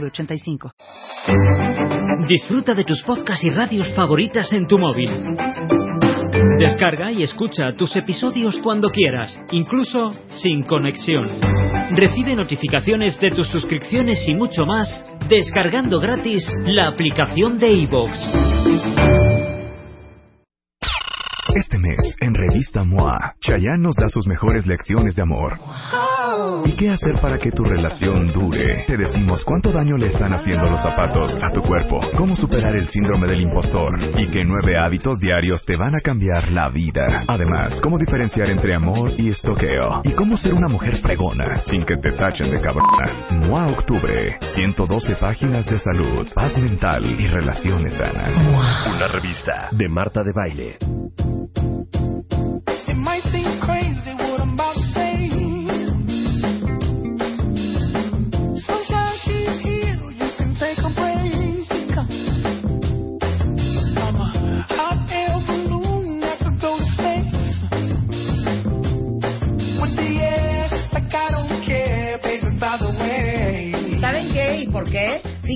906985. Disfruta de tus podcasts y radios favoritas en tu móvil. Descarga y escucha tus episodios cuando quieras, incluso sin conexión. Recibe notificaciones de tus suscripciones y mucho más descargando gratis la aplicación de iVoox. Este mes, en Revista MOA, Chayanne nos da sus mejores lecciones de amor. ¿Y qué hacer para que tu relación dure? Te decimos cuánto daño le están haciendo los zapatos a tu cuerpo, cómo superar el síndrome del impostor y qué nueve hábitos diarios te van a cambiar la vida. Además, cómo diferenciar entre amor y estoqueo y cómo ser una mujer fregona sin que te tachen de cabrona. MOA Octubre, 112 páginas de salud, paz mental y relaciones sanas. Una revista de Marta de Baile.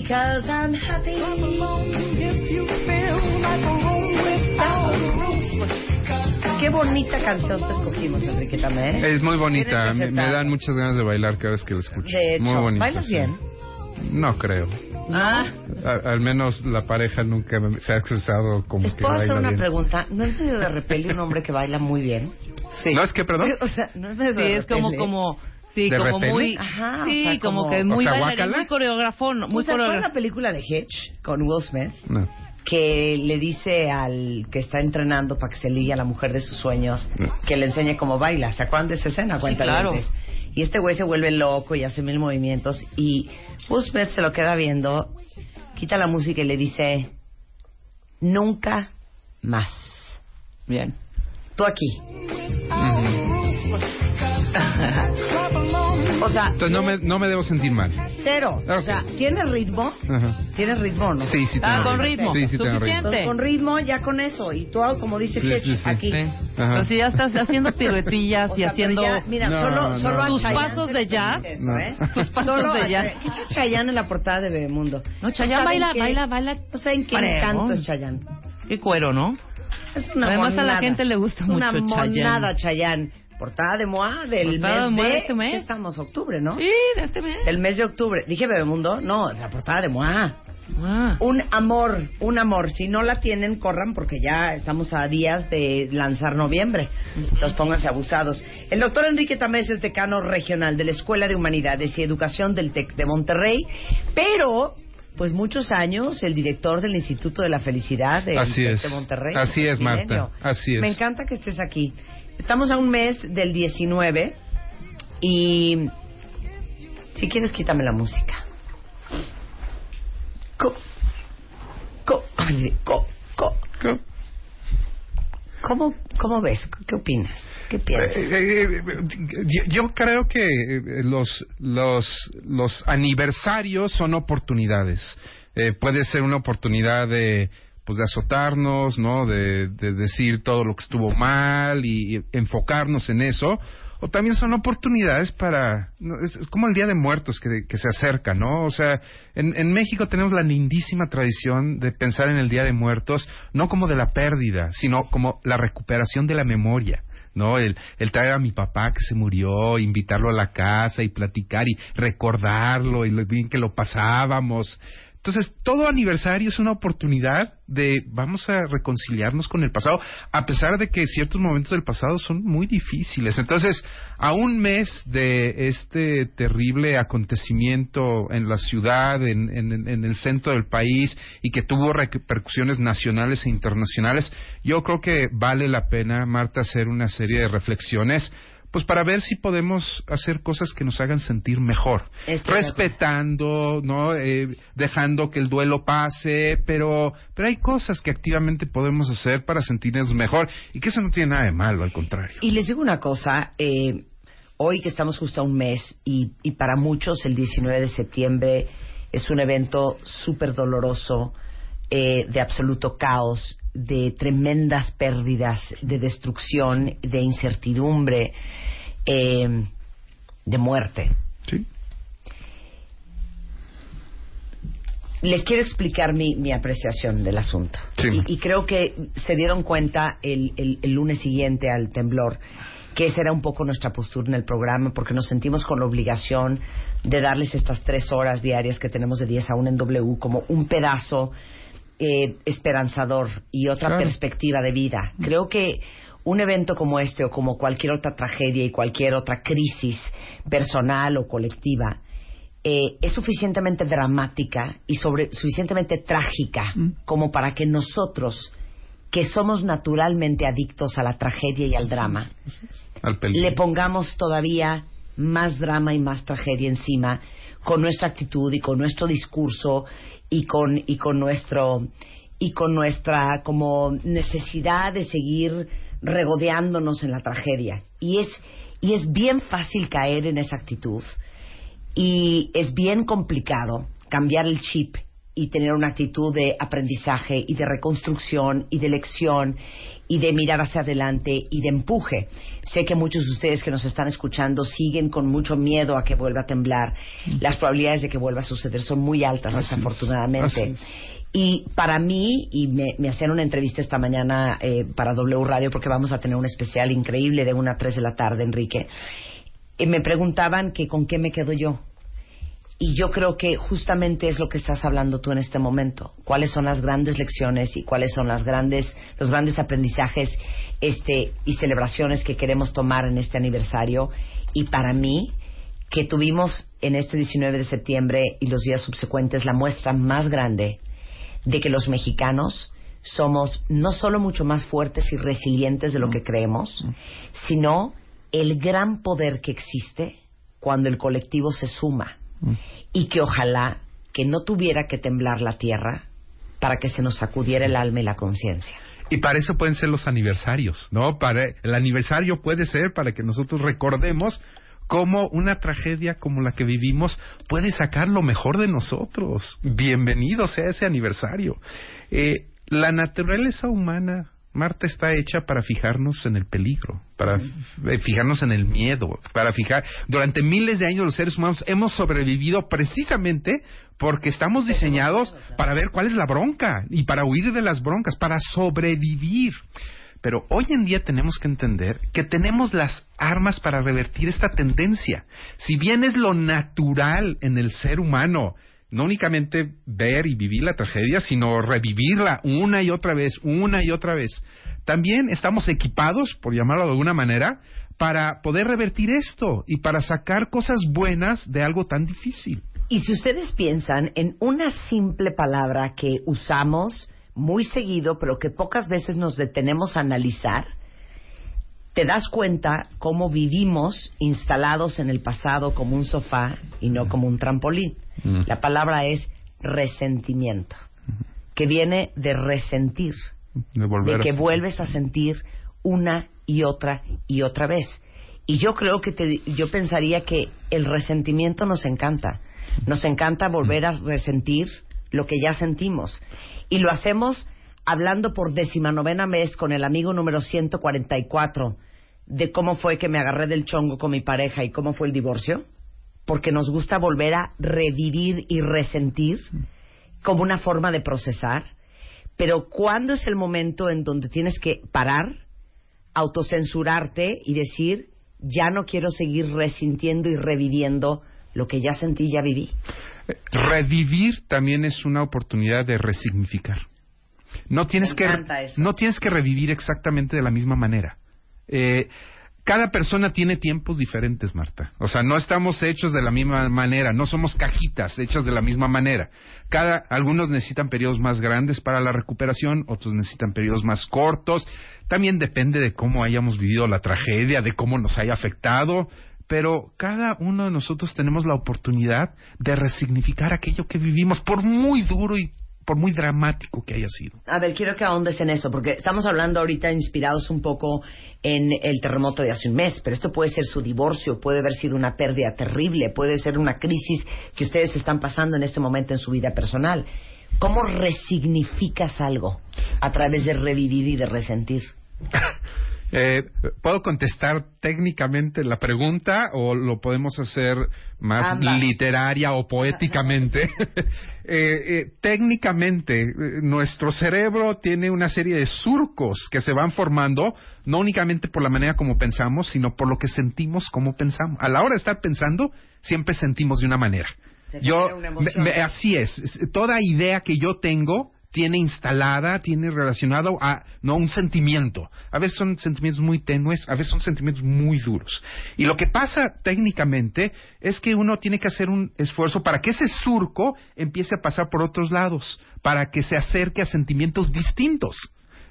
Because I'm happy. If you feel like a room without a roof. Qué bonita canción te escogimos, Enrique también. Es muy bonita, ¿Tienes me, me dan muchas ganas de bailar cada vez que lo escucho. De hecho, muy bonita. ¿bailas sí. bien? No creo. Ah, A- al menos la pareja nunca me- se ha expresado como les que puedo hacer una bien. pregunta. ¿No es medio de repele un hombre que baila muy bien? Sí. No es que, perdón. O sea, no es medio Sí, de es como, repele? como, sí, ¿De como muy, Ajá, sí, o sea, como, como- que muy O sea, bailarín, muy coreógrafo, muy ¿Ustedes acuerdan la película de Hitch con Will Smith? No. que le dice al que está entrenando para que se ligue a la mujer de sus sueños No. que le enseñe cómo baila. ¿Se acuerdan de esa escena? Cuéntales. claro. Y este güey se vuelve loco y hace mil movimientos y Will Smith se lo queda viendo, quita la música y le dice, nunca más. Bien. Tú aquí. o sea, Entonces no me, no me debo sentir mal. cero. O Ok. sea, ¿tiene ritmo? Ajá. ¿Tiene ritmo o no? Sí, sí Ah, con ritmo. Sí, sí tengo ritmo. Suficiente. Entonces, con ritmo ya con eso. Y tú, como dice Sí, Hitch, sí, sí. aquí. Pero si ya estás haciendo piruetas O y sea, pero haciendo ya, mira, No, solo, no. solo Tus pasos de jazz. eso. ¿eh? Tus pasos Solo de jazz. Chayanne. ¿Qué Chayanne en la portada de Bebemundo? No, Chayanne ¿Saben baila, qué? baila, baila. No saben qué Fregón. encanto es Chayanne. Qué cuero, ¿no? Es una Además, a la monada. gente le gusta Es una mucho Chayanne. monada Chayanne. Portada de Moa del Portada de mes Moa de... de este mes. ¿qué estamos? Octubre, ¿no? Sí, de este mes. El mes de octubre. ¿Dije Bebemundo? No, la portada de Moa. Ah. Un amor, un amor. Si no la tienen, corran porque ya estamos a días de lanzar noviembre. Entonces pónganse abusados. El doctor Enrique Tamés es decano regional de la Escuela de Humanidades y Educación del TEC de Monterrey, pero pues muchos años el director del Instituto de la Felicidad del Así TEC es. de Monterrey. Así es, Marta. Así es. Me encanta que estés aquí. Estamos a un mes del 19 y si quieres quítame la música. Co, co, ay, co, co. ¿Cómo, ¿Cómo ves? ¿Qué opinas? ¿Qué piensas? Eh, eh, eh, yo- creo que los, los, los aniversarios son oportunidades. Puede ser una oportunidad de pues de azotarnos, ¿no? De, de decir todo lo que estuvo mal y, enfocarnos en eso. O también son oportunidades para... no, es como el Día de Muertos que, que se acerca, ¿no? O sea, en, en México tenemos la lindísima tradición de pensar en el Día de Muertos no como de la pérdida, sino como la recuperación de la memoria. ¿no? El, el traer a mi papá que se murió, invitarlo a la casa y platicar y recordarlo y lo bien que lo pasábamos. Entonces, todo aniversario es una oportunidad de vamos a reconciliarnos con el pasado, a pesar de que ciertos momentos del pasado son muy difíciles. Entonces, a un mes de este terrible acontecimiento en la ciudad, en, en- en el centro del país, y que tuvo repercusiones nacionales e internacionales, yo creo que vale la pena, Marta, hacer una serie de reflexiones pues para ver si podemos hacer cosas que nos hagan sentir mejor, Estoy de respetando, no, Eh, dejando que el duelo pase, pero pero hay cosas que activamente podemos hacer para sentirnos mejor y que eso no tiene nada de malo, al contrario. Y les digo una cosa, eh, hoy que estamos justo a un mes y, y para muchos el 19 de septiembre es un evento súper doloroso, eh, de absoluto caos, de tremendas pérdidas, de destrucción, de incertidumbre, eh, de muerte. Sí. Les quiero explicar mi, mi apreciación del asunto. Sí. Y, y creo que se dieron cuenta el, el- el lunes siguiente al temblor que esa era un poco nuestra postura en el programa porque nos sentimos con la obligación de darles estas tres horas diarias que tenemos de 10 a 1 en W como un pedazo eh, esperanzador y otra Claro. perspectiva de vida. Creo que un evento como este o como cualquier otra tragedia y cualquier otra crisis personal o colectiva eh, es suficientemente dramática y sobre, suficientemente trágica como para que nosotros, que somos naturalmente adictos a la tragedia y al drama, Al le pongamos todavía más drama y más tragedia encima con nuestra actitud y con nuestro discurso y con y con nuestro y con nuestra como necesidad de seguir regodeándonos en la tragedia. Y es y es bien fácil caer en esa actitud y es bien complicado cambiar el chip y tener una actitud de aprendizaje y de reconstrucción y de lección y de mirar hacia adelante y de empuje. Sé que muchos de ustedes que nos están escuchando siguen con mucho miedo a que vuelva a temblar. Las probabilidades de que vuelva a suceder son muy altas, Así desafortunadamente. Y para mí, y me, me hacían una entrevista esta mañana eh, para W Radio, porque vamos a tener un especial increíble de una a 3 de la tarde, Enrique, y me preguntaban que con qué me quedo yo. Y yo creo que justamente es lo que estás hablando tú en este momento. ¿Cuáles son las grandes lecciones y cuáles son las grandes, los grandes aprendizajes este, y celebraciones que queremos tomar en este aniversario? Y para mí, que tuvimos en este 19 de septiembre y los días subsecuentes la muestra más grande de que los mexicanos somos no solo mucho más fuertes y resilientes de lo que creemos, sino el gran poder que existe cuando el colectivo se suma y que ojalá que no tuviera que temblar la tierra para que se nos sacudiera el alma y la conciencia. Y para eso pueden ser los aniversarios, ¿no? Para el aniversario puede ser para que nosotros recordemos cómo una tragedia como la que vivimos puede sacar lo mejor de nosotros. Bienvenido sea ese aniversario. Eh, la naturaleza humana, Marta, está hecha para fijarnos en el peligro, para eh, fijarnos en el miedo, para fijar... Durante miles de años los seres humanos hemos sobrevivido precisamente porque estamos diseñados para ver cuál es la bronca y para huir de las broncas, para sobrevivir. Pero hoy en día tenemos que entender que tenemos las armas para revertir esta tendencia. Si bien es lo natural en el ser humano, no únicamente ver y vivir la tragedia, sino revivirla una y otra vez, una y otra vez. También estamos equipados, por llamarlo de alguna manera, para poder revertir esto y para sacar cosas buenas de algo tan difícil. Y si ustedes piensan en una simple palabra que usamos muy seguido, pero que pocas veces nos detenemos a analizar, te das cuenta cómo vivimos instalados en el pasado como un sofá y no como un trampolín. Mm. La palabra es resentimiento, que viene de resentir, De, que vuelves a sentir una y otra y otra vez. Y yo creo que te, yo pensaría que el resentimiento nos encanta. Nos encanta volver a resentir lo que ya sentimos. Y lo hacemos hablando por decimanovena vez con el amigo número 144 de cómo fue que me agarré del chongo con mi pareja y cómo fue el divorcio. Porque nos gusta volver a revivir y resentir como una forma de procesar. Pero ¿cuándo es el momento en donde tienes que parar, autocensurarte y decir, ya no quiero seguir resintiendo y reviviendo lo que ya sentí y ya viví? Revivir también es una oportunidad de resignificar. No tienes Me que no tienes que revivir exactamente de la misma manera. Eh, cada persona tiene tiempos diferentes, Marta. O sea, no estamos hechos de la misma manera, no somos cajitas hechas de la misma manera. Cada, algunos necesitan periodos más grandes para la recuperación, otros necesitan periodos más cortos. También depende de cómo hayamos vivido la tragedia, de cómo nos haya afectado. Pero cada uno de nosotros tenemos la oportunidad de resignificar aquello que vivimos, por muy duro y por muy dramático que haya sido. A ver, quiero que ahondes en eso, porque estamos hablando ahorita inspirados un poco en el terremoto de hace un mes, pero esto puede ser su divorcio, puede haber sido una pérdida terrible, puede ser una crisis que ustedes están pasando en este momento en su vida personal. ¿Cómo resignificas algo a través de revivir y de resentir? Eh, ¿Puedo contestar técnicamente la pregunta o lo podemos hacer más literaria o poéticamente? Eh, eh, técnicamente, eh, nuestro cerebro tiene una serie de surcos que se van formando, no únicamente por la manera como pensamos, sino por lo que sentimos como pensamos. A la hora de estar pensando, siempre sentimos de una manera. Se Yo, genera una emoción. me- me- así. Es- Toda idea que yo tengo tiene instalada, tiene relacionado a no un sentimiento. A veces son sentimientos muy tenues, a veces son sentimientos muy duros. Y lo que pasa técnicamente es que uno tiene que hacer un esfuerzo para que ese surco empiece a pasar por otros lados, para que se acerque a sentimientos distintos.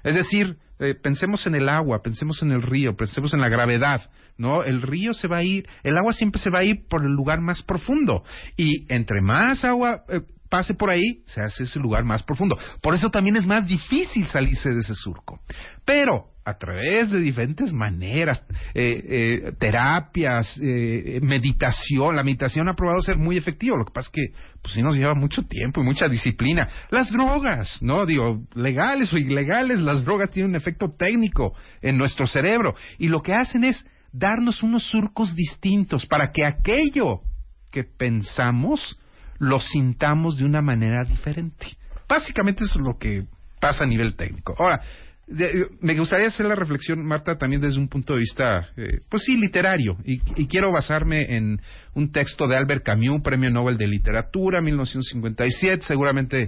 Es decir, eh, pensemos en el agua, pensemos en el río, pensemos en la gravedad, ¿no? El río se va a ir, el agua siempre se va a ir por el lugar más profundo. Y entre más agua eh, pase por ahí, se hace ese lugar más profundo. Por eso también es más difícil salirse de ese surco. Pero a través de diferentes maneras, eh, eh, terapias, eh, meditación, la meditación ha probado ser muy efectivo. Lo que pasa es que, pues sí nos lleva mucho tiempo y mucha disciplina. Las drogas, ¿no? Digo, legales o ilegales, las drogas tienen un efecto técnico en nuestro cerebro. Y lo que hacen es darnos unos surcos distintos para que aquello que pensamos lo sintamos de una manera diferente. Básicamente eso es lo que pasa a nivel técnico. Ahora, de- me gustaría hacer la reflexión, Marta, también desde un punto de vista, eh, pues sí, literario. Y, y quiero basarme en un texto de Albert Camus, Premio Nobel de Literatura, 1957. Seguramente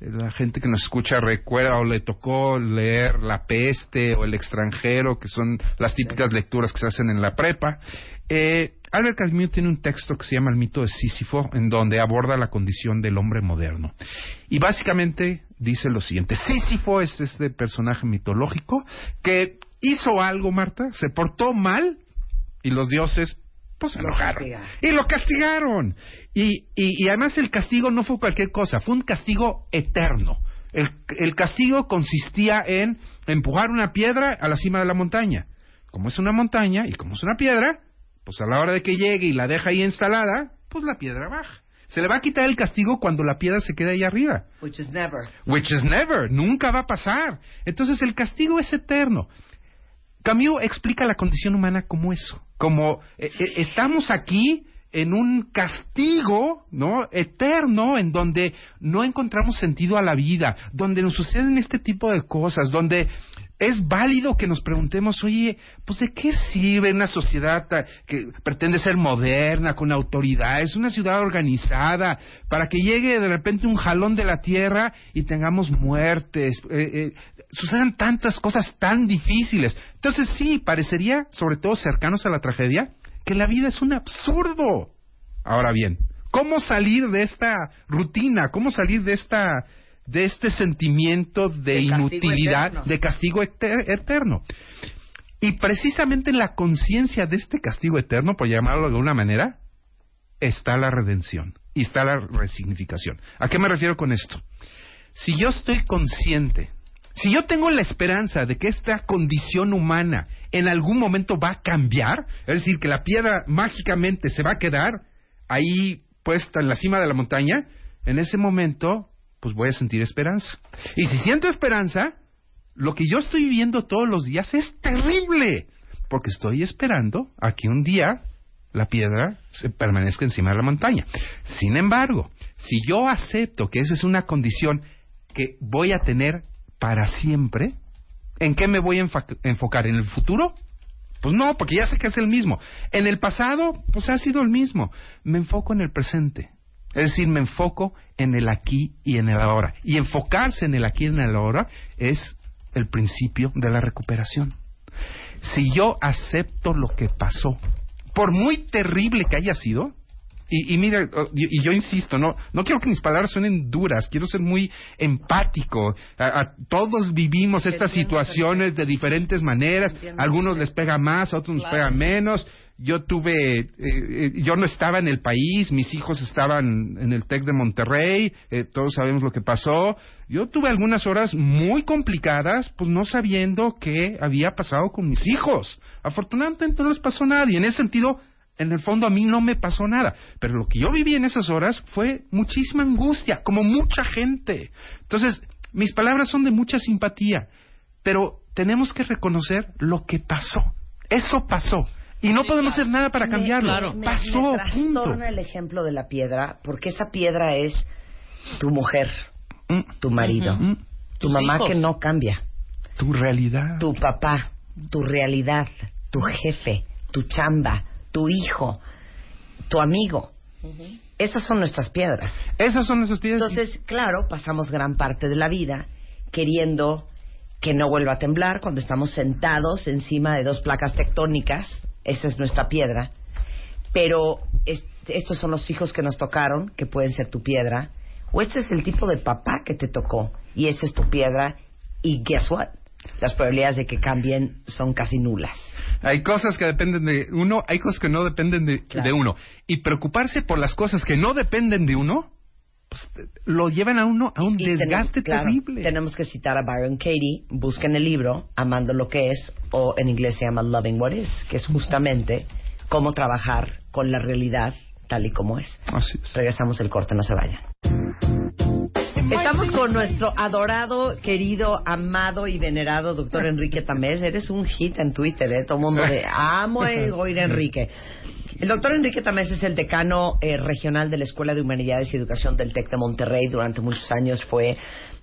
eh, la gente que nos escucha recuerda o le tocó leer La Peste o El extranjero, que son las típicas lecturas que se hacen en la prepa. Eh, Albert Camus tiene un texto que se llama El mito de Sísifo, en donde aborda la condición del hombre moderno. Y básicamente dice lo siguiente: Sísifo es este personaje mitológico que hizo algo, Marta, se portó mal y los dioses pues se enojaron. Y lo castigaron. Y, y, y además el castigo no fue cualquier cosa, fue un castigo eterno. El, el castigo consistía en empujar una piedra a la cima de la montaña. Como es una montaña y como es una piedra, pues a la hora de que llegue y la deja ahí instalada, pues la piedra baja. Se le va a quitar el castigo cuando la piedra se quede ahí arriba. Which is never. Which is never, nunca va a pasar. Entonces el castigo es eterno. Camus explica la condición humana como eso, como eh, eh, estamos aquí en un castigo, ¿no? Eterno, en donde no encontramos sentido a la vida, donde nos suceden este tipo de cosas, donde es válido que nos preguntemos, oye, pues de qué sirve una sociedad que pretende ser moderna, con autoridad, es una ciudad organizada, para que llegue de repente un jalón de la tierra y tengamos muertes, eh, eh, sucedan tantas cosas tan difíciles. Entonces sí, parecería, sobre todo cercanos a la tragedia, que la vida es un absurdo. Ahora bien, ¿cómo salir de esta rutina? ¿Cómo salir de esta de este sentimiento de, inutilidad, de castigo eter- eterno? Y precisamente en la conciencia de este castigo eterno, por llamarlo de alguna manera, está la redención y está la resignificación. ¿A qué me refiero con esto? Si yo estoy consciente, si yo tengo la esperanza de que esta condición humana en algún momento va a cambiar, es decir, que la piedra mágicamente se va a quedar ahí puesta en la cima de la montaña, en ese momento, pues voy a sentir esperanza. Y si siento esperanza, lo que yo estoy viviendo todos los días es terrible, porque estoy esperando a que un día la piedra se permanezca encima de la montaña. Sin embargo, si yo acepto que esa es una condición que voy a tener para siempre, ¿en qué me voy a enfocar? ¿En el futuro? Pues no, porque ya sé que es el mismo. En el pasado, pues ha sido el mismo. Me enfoco en el presente. Es decir, me enfoco en el aquí y en el ahora. Y enfocarse en el aquí y en el ahora es el principio de la recuperación. si yo acepto lo que pasó, por muy terrible que haya sido, y, y mira, oh, y, y yo insisto, no, no quiero que mis palabras suenen duras, quiero ser muy empático. A, a- todos vivimos estas situaciones de diferentes maneras, a algunos les pega más, a otros nos pega menos. Yo tuve, eh, eh, yo no estaba en el país, mis hijos estaban en el TEC de Monterrey, eh, todos sabemos lo que pasó. Yo tuve algunas horas muy complicadas, pues no sabiendo qué había pasado con mis hijos. Afortunadamente no les pasó nada y en ese sentido, en el fondo a mí no me pasó nada. Pero lo que yo viví en esas horas fue muchísima angustia, como mucha gente. Entonces, mis palabras son de mucha simpatía, pero tenemos que reconocer lo que pasó. Eso pasó. Y no podemos hacer nada para cambiarlo. claro. Me- Pasó, me punto. el ejemplo de la piedra, porque esa piedra es tu mujer, Mm, tu marido, mm, tu mamá hijos. que no cambia, tu realidad. tu papá, tu realidad, tu jefe, tu chamba, tu hijo, tu amigo. Esas son nuestras piedras. Esas son esas piedras. Entonces, claro, pasamos gran parte de la vida queriendo que no vuelva a temblar cuando estamos sentados encima de dos placas tectónicas. Esa es nuestra piedra. Pero es- estos son los hijos que nos tocaron, que pueden ser tu piedra. O este es el tipo de papá que te tocó y esa es tu piedra. Y guess what? Las probabilidades de que cambien son casi nulas. Hay cosas que dependen de uno, hay cosas que no dependen de, Claro. de uno. Y preocuparse por las cosas que no dependen de uno, pues lo llevan a uno a un Y desgaste tenemos- claro, terrible. Tenemos que citar a Byron Katie. Busquen el libro Amando lo que es, o en inglés se llama Loving What Is, que es justamente cómo trabajar con la realidad tal y como es. Así es. Regresamos el corte, no se vayan. Estamos con nuestro adorado, querido, amado y venerado doctor Enrique Tamés. Eres un hit en Twitter, ¿eh? Todo el mundo de amo a oír a Enrique. El doctor Enrique Tamés es el decano eh, regional de la Escuela de Humanidades y Educación del TEC de Monterrey. Durante muchos años fue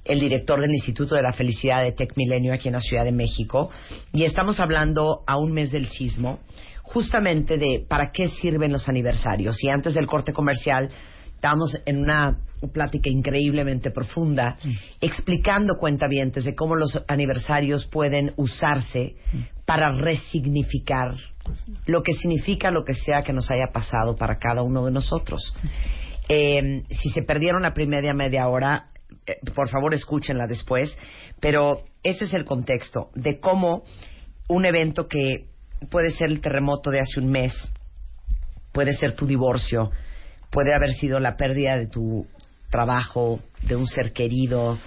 el director del Instituto de la Felicidad de TEC Milenio aquí en la Ciudad de México. Y estamos hablando a un mes del sismo, justamente de para qué sirven los aniversarios. Y antes del corte comercial, estábamos en una plática increíblemente profunda, explicando cuentavientes de cómo los aniversarios pueden usarse para resignificar lo que significa lo que sea que nos haya pasado para cada uno de nosotros. Eh, si se perdieron la primera media hora, eh, por favor escúchenla después, pero ese es el contexto de cómo un evento que puede ser el terremoto de hace un mes, puede ser tu divorcio, puede haber sido la pérdida de tu trabajo, de un ser querido,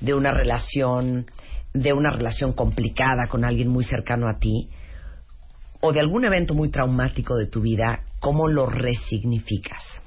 de una relación, de una relación complicada con alguien muy cercano a ti, o de algún evento muy traumático de tu vida, ¿cómo lo resignificas?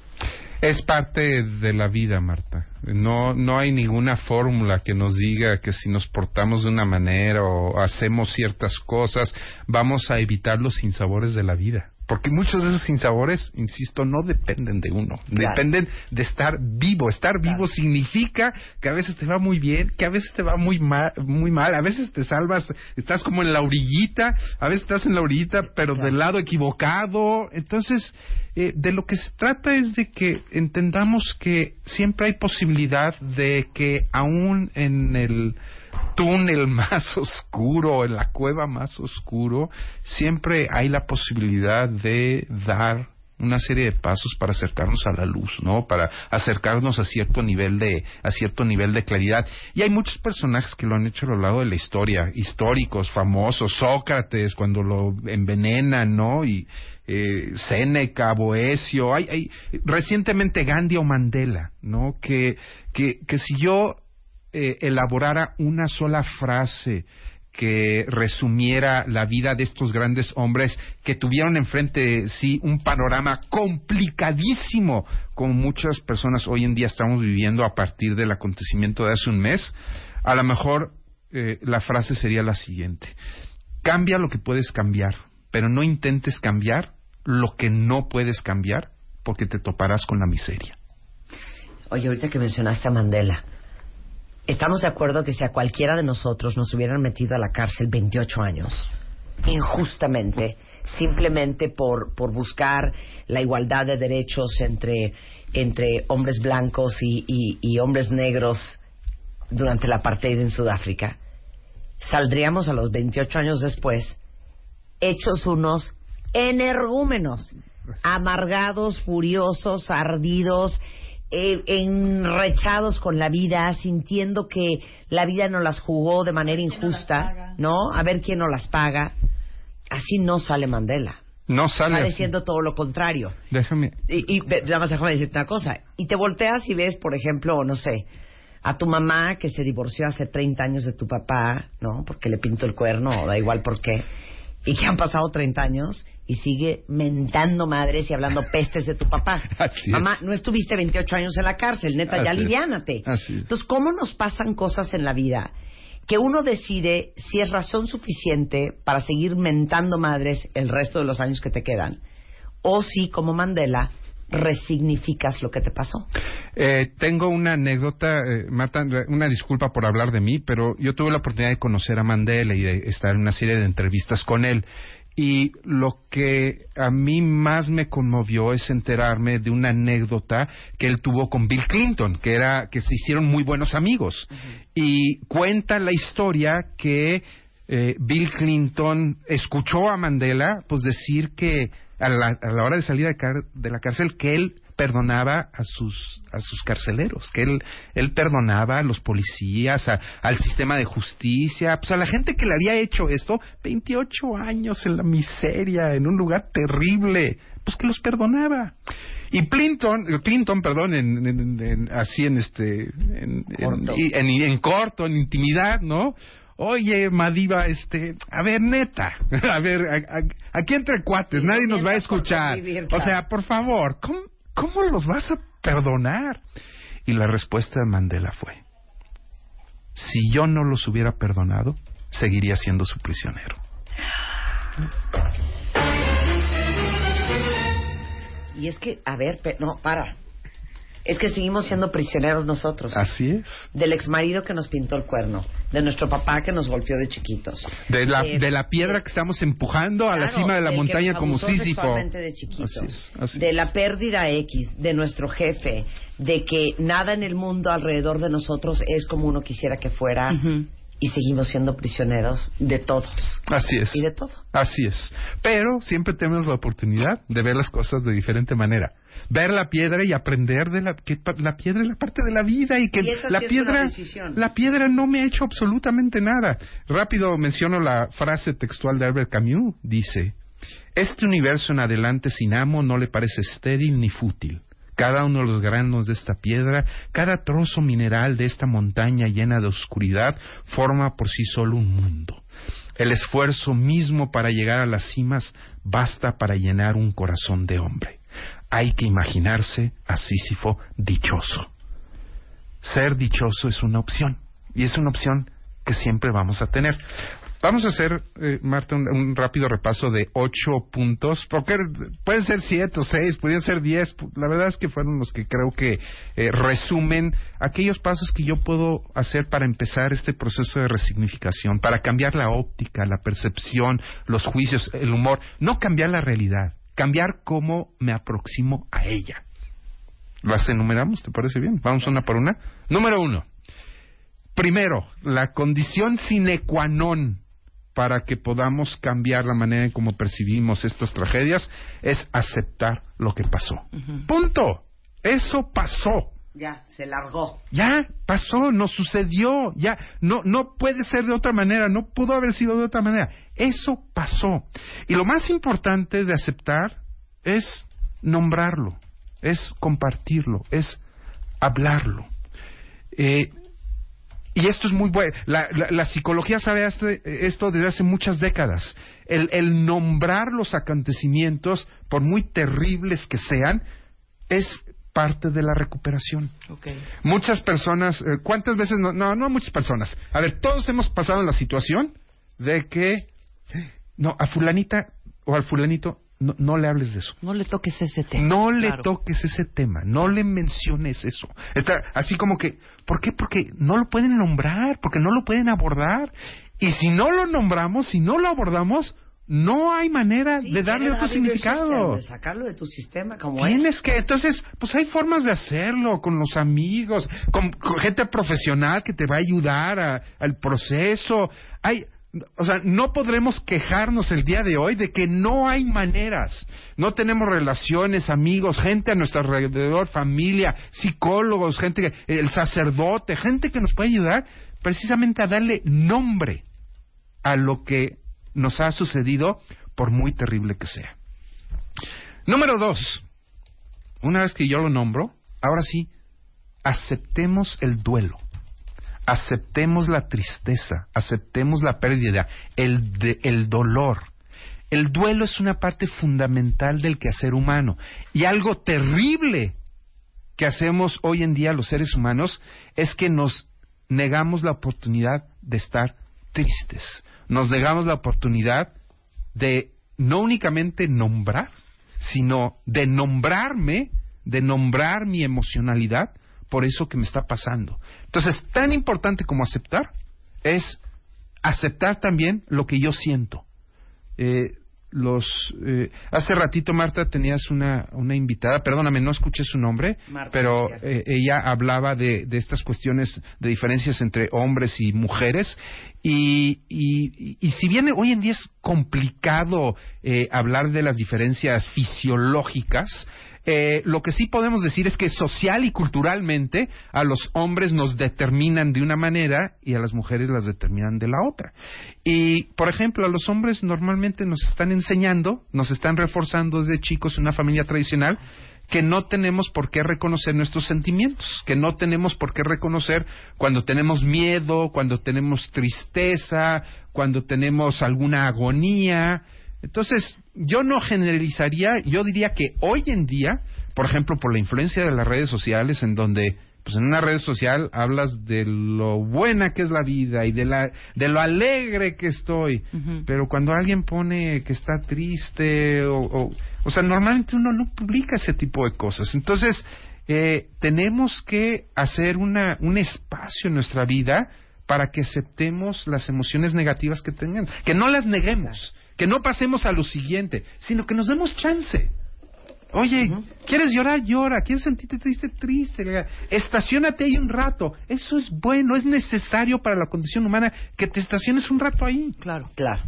Es parte de la vida, Marta. No, no hay ninguna fórmula que nos diga que si nos portamos de una manera o hacemos ciertas cosas, vamos a evitar los sinsabores de la vida. Porque muchos de esos sinsabores, insisto, no dependen de uno. Claro. Dependen de estar vivo. Estar vivo significa que a veces te va muy bien, que a veces te va muy mal, muy mal. A veces te salvas, estás como en la orillita, a veces estás en la orillita, pero Claro. del lado equivocado. Entonces, eh, de lo que se trata es de que entendamos que siempre hay posibilidad de que aún en el túnel más oscuro, en la cueva más oscuro, siempre hay la posibilidad de dar una serie de pasos para acercarnos a la luz, ¿no? Para acercarnos a cierto nivel de a cierto nivel de claridad. Y hay muchos personajes que lo han hecho a lo largo de la historia, históricos, famosos, Sócrates cuando lo envenenan, ¿no? Y eh, Séneca, Boesio, hay, hay recientemente Gandhi o Mandela, ¿no? Que que que si yo eh, elaborara una sola frase que resumiera la vida de estos grandes hombres que tuvieron enfrente de sí un panorama complicadísimo como muchas personas hoy en día estamos viviendo a partir del acontecimiento de hace un mes, a lo mejor eh, la frase sería la siguiente. Cambia lo que puedes cambiar, pero no intentes cambiar lo que no puedes cambiar porque te toparás con la miseria. Oye, ahorita que mencionaste a Mandela, ¿estamos de acuerdo que si a cualquiera de nosotros nos hubieran metido a la cárcel 28 años, injustamente, simplemente por, por buscar la igualdad de derechos entre, entre hombres blancos y, y- y hombres negros durante la apartheid en Sudáfrica, saldríamos a los 28 años después hechos unos energúmenos, amargados, furiosos, ardidos, eh, enrechados con la vida, sintiendo que la vida no las jugó de manera injusta, ¿no? A ver quién no las paga. Así no sale Mandela. No sale. Sale así. siendo todo lo contrario. Déjame. Y, y nada más déjame decirte una cosa. Y te volteas y ves, por ejemplo, no sé, a tu mamá que se divorció hace 30 años de tu papá, ¿no? Porque le pintó el cuerno, o da igual por qué. Y que han pasado 30 años y sigue mentando madres y hablando pestes de tu papá. Así es. mamá, no estuviste 28 años en la cárcel, neta, ya Así. Así es. Entonces, ¿cómo nos pasan cosas en la vida que uno decide si es razón suficiente para seguir mentando madres el resto de los años que te quedan? O si, como Mandela, resignificas lo que te pasó. Eh, tengo una anécdota, eh, Marta, una disculpa por hablar de mí, pero yo tuve la oportunidad de conocer a Mandela y de estar en una serie de entrevistas con él. Y lo que a mí más me conmovió es enterarme de una anécdota que él tuvo con Bill Clinton, que era que se hicieron muy buenos amigos. Y cuenta la historia que eh, Bill Clinton escuchó a Mandela pues decir que a la, a la hora de salir de, car- de la cárcel que él perdonaba a sus a sus carceleros, que él él perdonaba a los policías, a- al sistema de justicia, pues a la gente que le había hecho esto, 28 años en la miseria, en un lugar terrible, pues que los perdonaba. Y Clinton, Clinton, perdón, en, en- en- así en este Corto. en- en corto, en intimidad, ¿no? Oye, Madiva, este, a ver, neta, a ver, a- a- aquí entre cuates, Sí, nadie no nos va a escuchar. O sea, por favor, ¿cómo, ¿cómo los vas a perdonar? Y la respuesta de Mandela fue, si yo no los hubiera perdonado, seguiría siendo su prisionero. Y es que, a ver, no, para. Es que seguimos siendo prisioneros nosotros. Así es. Del exmarido que nos pintó el cuerno, de nuestro papá que nos golpeó de chiquitos. De la, Eh, de la piedra que estamos empujando a la cima de la montaña nos como Sísifo. de chiquitos, Así es, así de es. la pérdida X, de nuestro jefe, de que nada en el mundo alrededor de nosotros es como uno quisiera que fuera y seguimos siendo prisioneros de todos Así es. y de todo. Así es. Pero siempre tenemos la oportunidad de ver las cosas de diferente manera. Ver la piedra y aprender de la que la piedra es la parte de la vida y que Y la sí piedra la piedra no me ha hecho absolutamente nada. Rápido menciono la frase textual de Albert Camus, dice: "Este universo en adelante sin amo no le parece estéril ni fútil." Cada uno de los granos de esta piedra, cada trozo mineral de esta montaña llena de oscuridad, forma por sí solo un mundo. El esfuerzo mismo para llegar a las cimas basta para llenar un corazón de hombre. Hay que imaginarse a Sísifo dichoso. Ser dichoso es una opción y es una opción que siempre vamos a tener. Vamos a hacer, eh, Marta, un, rápido repaso de ocho puntos, porque pueden ser siete o seis, podrían ser diez. La verdad es que fueron los que creo que eh, resumen aquellos pasos que yo puedo hacer para empezar este proceso de resignificación, para cambiar la óptica, la percepción, los juicios, el humor, no cambiar la realidad, cambiar cómo me aproximo a ella. ¿Las enumeramos? ¿Te parece bien? Vamos una por una. Número uno. Primero, la condición sine qua non para que podamos cambiar la manera en cómo percibimos estas tragedias es aceptar lo que pasó. Punto. Eso pasó. Ya, se largó. Ya pasó, nos sucedió, ya no no puede ser de otra manera, no pudo haber sido de otra manera. Eso pasó. Y lo más importante de aceptar es nombrarlo, es compartirlo, es hablarlo. Eh, y esto es muy bueno. La, la- la psicología sabe este- esto desde hace muchas décadas. El, el nombrar los acontecimientos, por muy terribles que sean, es parte de la recuperación. Ok. Muchas personas, eh, ¿cuántas veces? No, no, no muchas personas. A ver, todos hemos pasado en la situación de que, no, a fulanita o al fulanito, no, no le hables de eso. No le toques ese tema. No le Claro. toques ese tema, no le menciones eso. Está así como que, ¿por qué? Porque no lo pueden nombrar, porque no lo pueden abordar. Y si no lo nombramos, si no lo abordamos, no hay manera Sí, de darle otro significado. de sacarlo de tu sistema como es. Tienes que, entonces, pues hay formas de hacerlo con los amigos, con, con gente profesional que te va a ayudar a- al proceso. Hay, o sea, no podremos quejarnos el día de hoy de que no hay maneras. No tenemos relaciones, amigos, gente a nuestro alrededor, familia, psicólogos, gente, el sacerdote, gente que nos puede ayudar precisamente a darle nombre a lo que nos ha sucedido, por muy terrible que sea. Número dos, una vez que yo lo nombro, ahora sí, aceptemos el duelo, aceptemos la tristeza, aceptemos la pérdida, el, de- el dolor. El duelo es una parte fundamental del quehacer humano y algo terrible que hacemos hoy en día los seres humanos es que nos negamos la oportunidad de estar tristes, nos negamos la oportunidad de no únicamente nombrar, sino de nombrarme, de nombrar mi emocionalidad por eso que me está pasando. Entonces, tan importante como aceptar es aceptar también lo que yo siento. Eh, los eh, hace ratito Marta tenías una, una invitada, perdóname, no escuché su nombre, Marta, pero eh, ella hablaba de, de estas cuestiones de diferencias entre hombres y mujeres y, y, y- y si bien hoy en día es complicado eh, hablar de las diferencias fisiológicas, eh, lo que sí podemos decir es que social y culturalmente a los hombres nos determinan de una manera y a las mujeres las determinan de la otra. Y, por ejemplo, a los hombres normalmente nos están enseñando, nos están reforzando desde chicos en una familia tradicional que no tenemos por qué reconocer nuestros sentimientos, que no tenemos por qué reconocer cuando tenemos miedo, cuando tenemos tristeza, cuando tenemos alguna agonía. Entonces, yo no generalizaría, yo diría que hoy en día, por ejemplo, por la influencia de las redes sociales, en donde, pues en una red social hablas de lo buena que es la vida y de, la, de lo alegre que estoy, pero cuando alguien pone que está triste, o, o, o sea, normalmente uno no publica ese tipo de cosas. Entonces, eh, tenemos que hacer una, un espacio en nuestra vida para que aceptemos las emociones negativas que tengan, que no las neguemos, que no pasemos a lo siguiente, sino que nos demos chance. Oye, ¿quieres llorar? Llora. ¿Quieres sentirte triste? Triste. Estacionate ahí un rato. Eso es bueno, es necesario para la condición humana que te estaciones un rato ahí. Claro. Claro.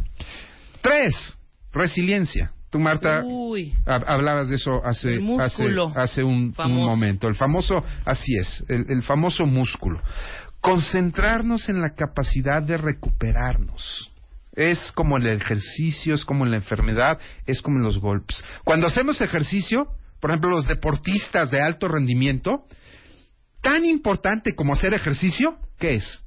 Tres, resiliencia. Tú, Marta, Uy. hablabas de eso hace, hace, hace un, momento. El famoso, así es, el, el famoso músculo. Concentrarnos en la capacidad de recuperarnos. Es como el ejercicio, es como en la enfermedad, es como en los golpes. Cuando hacemos ejercicio, por ejemplo, los deportistas de alto rendimiento, tan importante como hacer ejercicio, ¿qué es?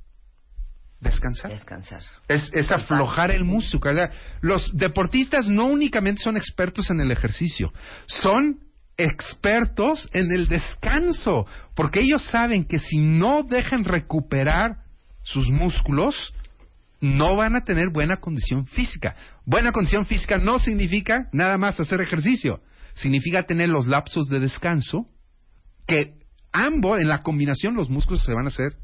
Descansar. Descansar. Es, es aflojar el músculo. Los deportistas no únicamente son expertos en el ejercicio, son expertos en el descanso, porque ellos saben que si no dejan recuperar sus músculos, no van a tener buena condición física. Buena condición física no significa nada más hacer ejercicio, significa tener los lapsos de descanso que ambos, en la combinación, los músculos se van a hacer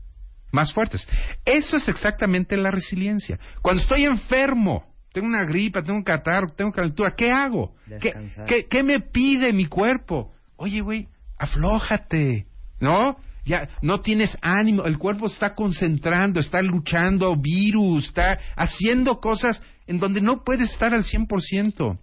más fuertes. Eso es exactamente la resiliencia. Cuando estoy enfermo, tengo una gripa, tengo un catarro, tengo calentura, ¿qué hago? ¿Qué, qué, qué me pide mi cuerpo? Oye, güey, aflójate, ¿no? Ya no tienes ánimo, el cuerpo está concentrando, está luchando virus, está haciendo cosas en donde no puedes estar al 100%.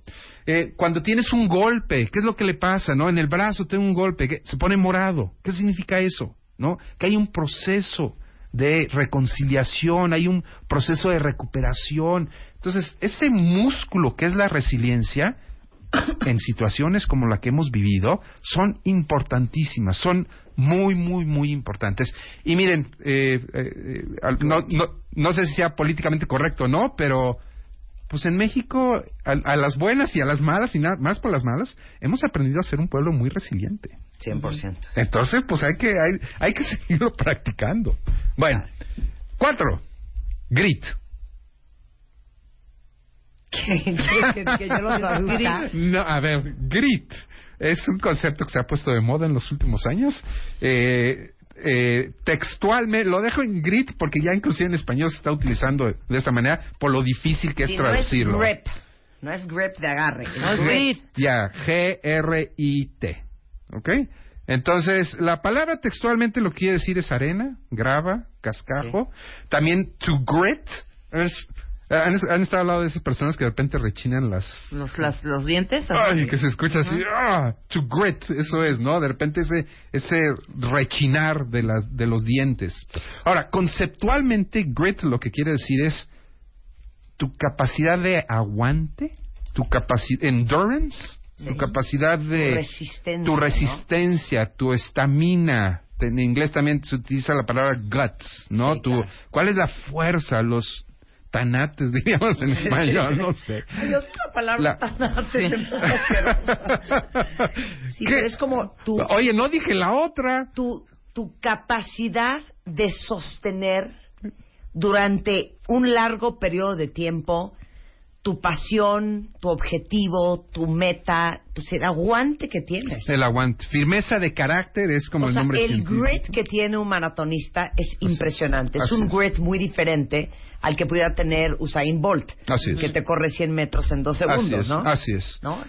Eh, cuando tienes un golpe, ¿qué es lo que le pasa? ¿No? En el brazo tengo un golpe, que se pone morado. ¿Qué significa eso? ¿No? Que hay un proceso de reconciliación, hay un proceso de recuperación. Entonces, ese músculo que es la resiliencia, en situaciones como la que hemos vivido, son importantísimas, son muy, muy, muy importantes. Y miren, eh, eh, no, no, no sé si sea políticamente correcto o no, pero pues en México, a, a las buenas y a las malas, y nada más por las malas, hemos aprendido a ser un pueblo muy resiliente. 100%. Entonces, pues hay que, hay, hay que seguirlo practicando. Bueno, cuatro, grit. ¿Qué- qué- que yo lo traduzca? No, a ver, grit es un concepto que se ha puesto de moda en los últimos años. Eh, eh, textualmente, lo dejo en grit porque ya inclusive en español se está utilizando de esa manera por lo difícil que es Sí, no es traducirlo. grip. No es grip de agarre. No es grit. Ya, G-R-I-T. ¿Ok? Entonces, la palabra textualmente lo que quiere decir es arena, grava, cascajo. También to grit es ¿Han, han estado al lado de esas personas que de repente rechinan las... Los, las, los dientes. Ay, que se escucha así, ah, to grit, eso es, ¿no? De repente ese, ese rechinar de, las, de los dientes. Ahora, conceptualmente, grit lo que quiere decir es tu capacidad de aguante, tu capacidad, endurance, tu capacidad de... Tu resistencia, Tu ¿no? resistencia, tu estamina. En inglés también se utiliza la palabra guts, ¿no? Sí, tu, claro. ¿Cuál es la fuerza, los tanates, diríamos en español? No sé. Hay otra palabra La- tan antes, pero- Sí, ¿Qué? pero es como tu, Oye, no dije la otra. tu, tu capacidad de sostener durante un largo periodo de tiempo tu pasión, tu objetivo, tu meta, pues el aguante que tienes. El aguante. Firmeza de carácter es como o el sea, nombre el científico. grit que tiene un maratonista es impresionante. Es así un es. grit muy diferente al que pudiera tener Usain Bolt, Así es. que te corre 100 metros en dos Así segundos, es, ¿no? así es. ¿No?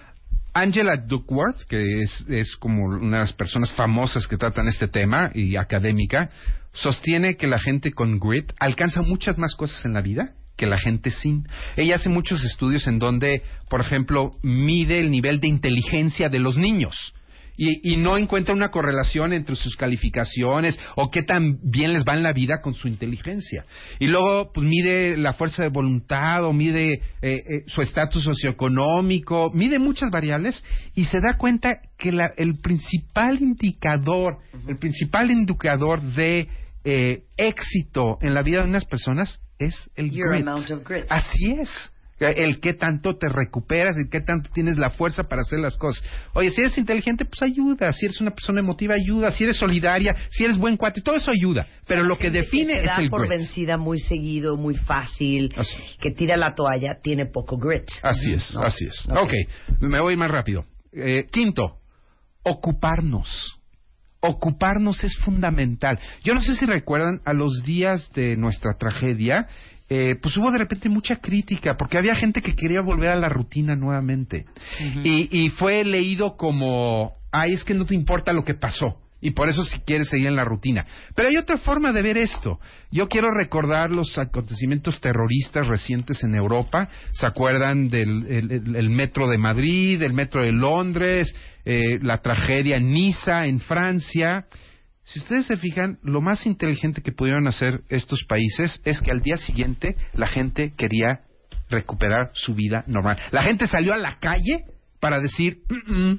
Angela Duckworth, que es, es como una de las personas famosas que tratan este tema y académica, sostiene que la gente con grit alcanza muchas más cosas en la vida que la gente sin. Ella hace muchos estudios en donde, por ejemplo, mide el nivel de inteligencia de los niños. Y, y no encuentra una correlación entre sus calificaciones o qué tan bien les va en la vida con su inteligencia. Y luego pues, mide la fuerza de voluntad o mide eh, eh, su estatus socioeconómico, mide muchas variables y se da cuenta que la- el principal indicador, el principal indicador de eh, éxito en la vida de unas personas es el Your grit. amount of grit. Así es. El qué tanto te recuperas, el qué tanto tienes la fuerza para hacer las cosas. Oye, si eres inteligente, pues ayuda. Si eres una persona emotiva, ayuda. Si eres solidaria, si eres buen cuate, todo eso ayuda. Pero lo que define se es da el por grit. vencida muy seguido, muy fácil, Así. que tira la toalla, tiene poco grit. Así es, ¿No? así es. Ok. ok, me voy más rápido. Eh, quinto, ocuparnos. Ocuparnos es fundamental. Yo no sé si recuerdan a los días de nuestra tragedia, eh, pues hubo de repente mucha crítica, porque había gente que quería volver a la rutina nuevamente. y, y fue leído como, ay, es que no te importa lo que pasó. Y por eso si quieres seguir en la rutina. Pero hay otra forma de ver esto. Yo quiero recordar los acontecimientos terroristas recientes en Europa. ¿Se acuerdan del el- el- el metro de Madrid, el metro de Londres, eh, la tragedia en Niza, en Francia? Si ustedes se fijan, lo más inteligente que pudieron hacer estos países es que al día siguiente la gente quería recuperar su vida normal. La gente salió a la calle para decir, "Mm, mm,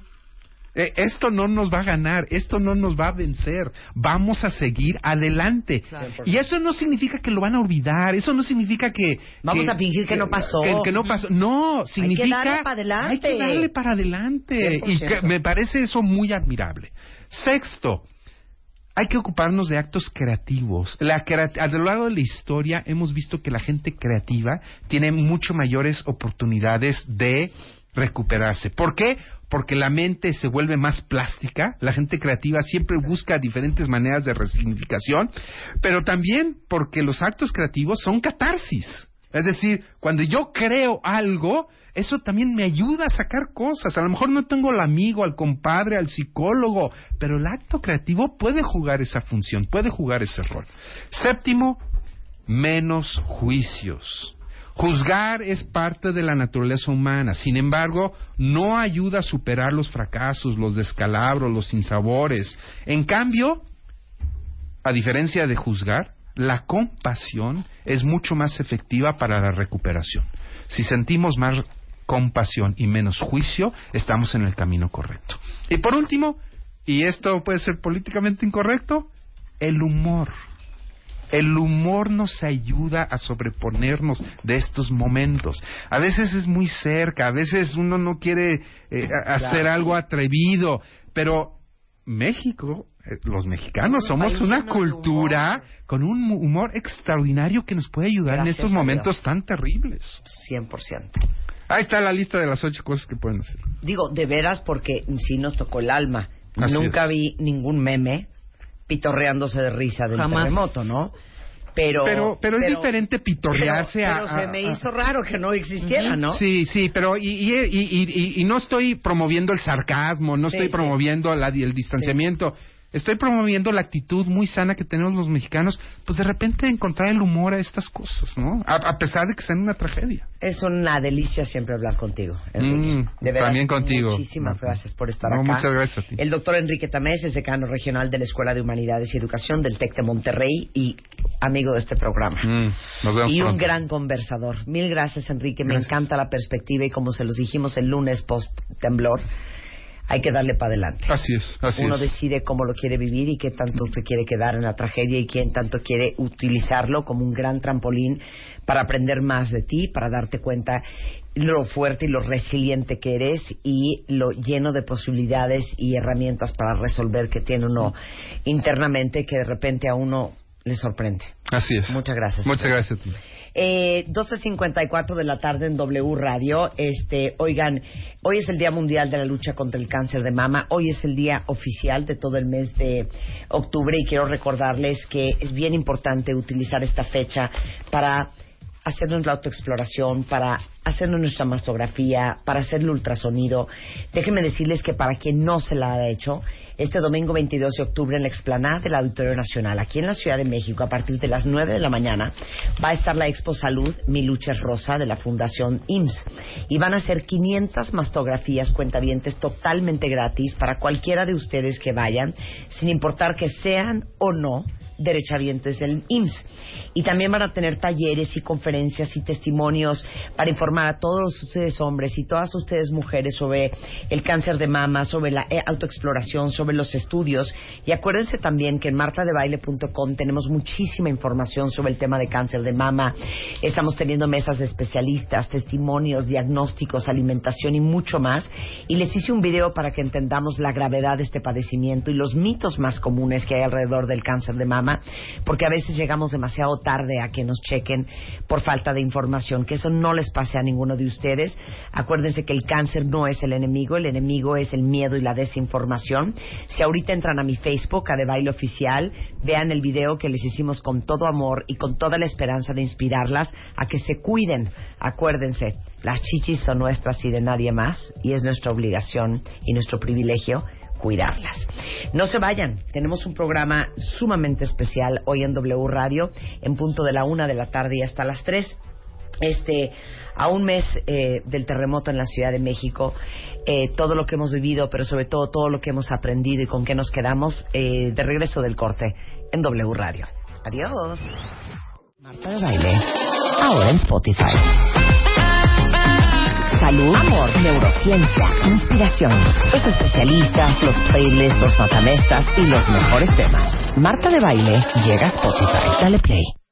eh, esto no nos va a ganar, esto no nos va a vencer, vamos a seguir adelante. Y eso no significa que lo van a olvidar, eso no significa que... Vamos a fingir que no pasó. Que, que no pasó, no, significa... darle para adelante. Hay que darle para adelante. Y 100%. que me parece eso muy admirable. Sexto, hay que ocuparnos de actos creativos. La a lo largo de la historia hemos visto que la gente creativa tiene mucho mayores oportunidades de recuperarse. ¿Por qué? Porque la mente se vuelve más plástica, la gente creativa siempre busca diferentes maneras de resignificación, pero también porque los actos creativos son catarsis. Es decir, cuando yo creo algo, eso también me ayuda a sacar cosas. A lo mejor no tengo al amigo, al compadre, al psicólogo, pero el acto creativo puede jugar esa función, puede jugar ese rol. Séptimo, menos juicios. Juzgar es parte de la naturaleza humana, sin embargo, no ayuda a superar los fracasos, los descalabros, los sinsabores. En cambio, a diferencia de juzgar, la compasión es mucho más efectiva para la recuperación. Si sentimos más compasión y menos juicio, estamos en el camino correcto. Y por último, y esto puede ser políticamente incorrecto, el humor. El humor nos ayuda a sobreponernos de estos momentos. A veces es muy cerca, a veces uno no quiere eh, hacer algo atrevido, pero México, los mexicanos Somos un somos país una cultura humor. con un humor extraordinario que nos puede ayudar en estos momentos tan terribles. 100%. Ahí está la lista de las ocho cosas que pueden hacer. Digo, de veras, porque sí nos tocó el alma. Así Nunca es. vi ningún meme pitorreándose de risa del Jamás. terremoto, ¿no? Pero, Pero, pero, es diferente pitorrearse pero, a... pero se me a- hizo raro que no existiera, ¿no? Sí, sí, pero y, y, y, y- no estoy promoviendo el sarcasmo, no Sí, estoy sí. promoviendo la- el distanciamiento. Estoy promoviendo la actitud muy sana que tenemos los mexicanos, pues de repente encontrar el humor a estas cosas, ¿no? A, a pesar de que sean una tragedia. Es una delicia siempre hablar contigo. Enrique. Mm, de verdad, también contigo. Muchísimas gracias por estar No, acá. muchas gracias a ti. El doctor Enrique Tamés es decano regional de la Escuela de Humanidades y Educación del TEC de Monterrey y amigo de este programa. Mm, nos vemos y un gran conversador. Mil gracias, Enrique. Me encanta la perspectiva y como se los dijimos el lunes post temblor, hay que darle para adelante. Así es, así Uno es. decide cómo lo quiere vivir y qué tanto se quiere quedar en la tragedia y quién tanto quiere utilizarlo como un gran trampolín para aprender más de ti, para darte cuenta lo fuerte y lo resiliente que eres y lo lleno de posibilidades y herramientas para resolver que tiene uno internamente que de repente a uno le sorprende. Así es. Muchas gracias. Muchas gracias a ti. Eh, 12.54 de la tarde en W Radio. Este, oigan, hoy es el Día Mundial de la Lucha contra el Cáncer de Mama. Hoy es el día oficial de todo el mes de octubre y quiero recordarles que es bien importante utilizar esta fecha para hacernos la autoexploración, para hacernos nuestra mastografía, para hacer el ultrasonido. Déjenme decirles que para quien no se la ha hecho, este domingo 22 de octubre en la explanada del Auditorio Nacional, aquí en la Ciudad de México, a partir de las 9 de la mañana, va a estar la Expo Salud Mi Lucha es Rosa de la Fundación IMSS. Y van a ser 500 mastografías cuentavientes totalmente gratis para cualquiera de ustedes que vayan, sin importar que sean o no derechohabientes del IMSS. Y también van a tener talleres y conferencias y testimonios para informar a todos ustedes hombres y todas ustedes mujeres sobre el cáncer de mama, sobre la eh, autoexploración, sobre los estudios. Y acuérdense también que en martadebaile.com tenemos muchísima información sobre el tema de cáncer de mama. Estamos teniendo mesas de especialistas, testimonios, diagnósticos, alimentación y mucho más. Y les hice un video para que entendamos la gravedad de este padecimiento y los mitos más comunes que hay alrededor del cáncer de mama, porque a veces llegamos demasiado tarde a que nos chequen por falta de información. Que eso no les pase a ninguno de ustedes. Acuérdense que el cáncer no es el enemigo, el enemigo es el miedo y la desinformación. Si ahorita entran a mi Facebook, a De Baile Oficial, vean el video que les hicimos con todo amor y con toda la esperanza de inspirarlas a que se cuiden. Acuérdense, las chichis son nuestras y de nadie más, y es nuestra obligación y nuestro privilegio cuidarlas. No se vayan, tenemos un programa sumamente especial hoy en W Radio, en punto de la una de la tarde y hasta las tres este a un mes eh, del terremoto en la Ciudad de México, eh, todo lo que hemos vivido, pero sobre todo todo lo que hemos aprendido y con qué nos quedamos eh, de regreso del corte en W Radio. Adiós. Marta de baile, ahora en Spotify. Salud, amor, neurociencia, inspiración, los especialistas, los playlists, los matamestas y los mejores temas. Marta de baile llega a Spotify. Dale play.